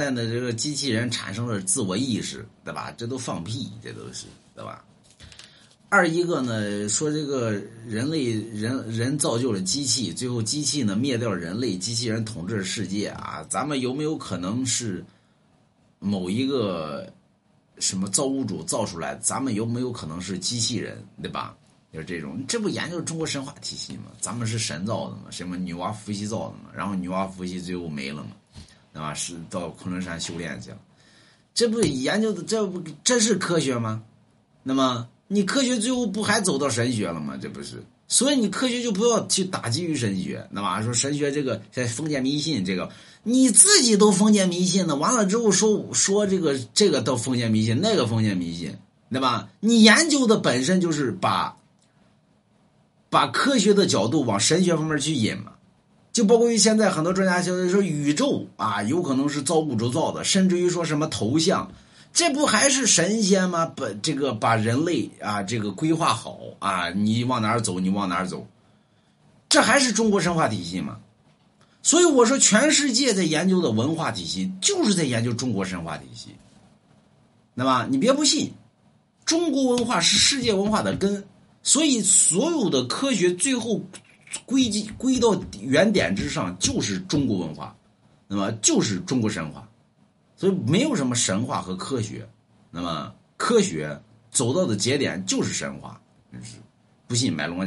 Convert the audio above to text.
现在的这个机器人产生了自我意识，对吧？这都放屁，这都是，对吧？二一个呢，说这个人类人人造就了机器，最后机器呢灭掉人类，机器人统治世界啊！咱们有没有可能是某一个什么造物主造出来？咱们有没有可能是机器人，对吧？就是这种，这不研究中国神话体系吗？咱们是神造的吗？什么女娲、伏羲造的吗？然后女娲、伏羲最后没了嘛？对吧？是到昆仑山修炼去了，这不研究的这不这是科学吗？那么你科学最后不还走到神学了吗？这不是，所以你科学就不要去打击于神学，那么说神学这个在封建迷信，这个你自己都封建迷信了，完了之后说说这个这个到封建迷信，那个封建迷信，对吧？你研究的本身就是把把科学的角度往神学方面去引嘛。就包括于现在很多专家现在说宇宙啊，有可能是造物主造的，甚至于说什么头像，这不还是神仙吗？把这个把人类啊这个规划好啊，你往哪儿走，你往哪儿走，这还是中国神话体系吗？所以我说，全世界在研究的文化体系，就是在研究中国神话体系。那么你别不信，中国文化是世界文化的根，所以所有的科学最后。归基归到原点之上，就是中国文化，那么就是中国神话，所以没有什么神话和科学，那么科学走到的节点就是神话，不信买龙家。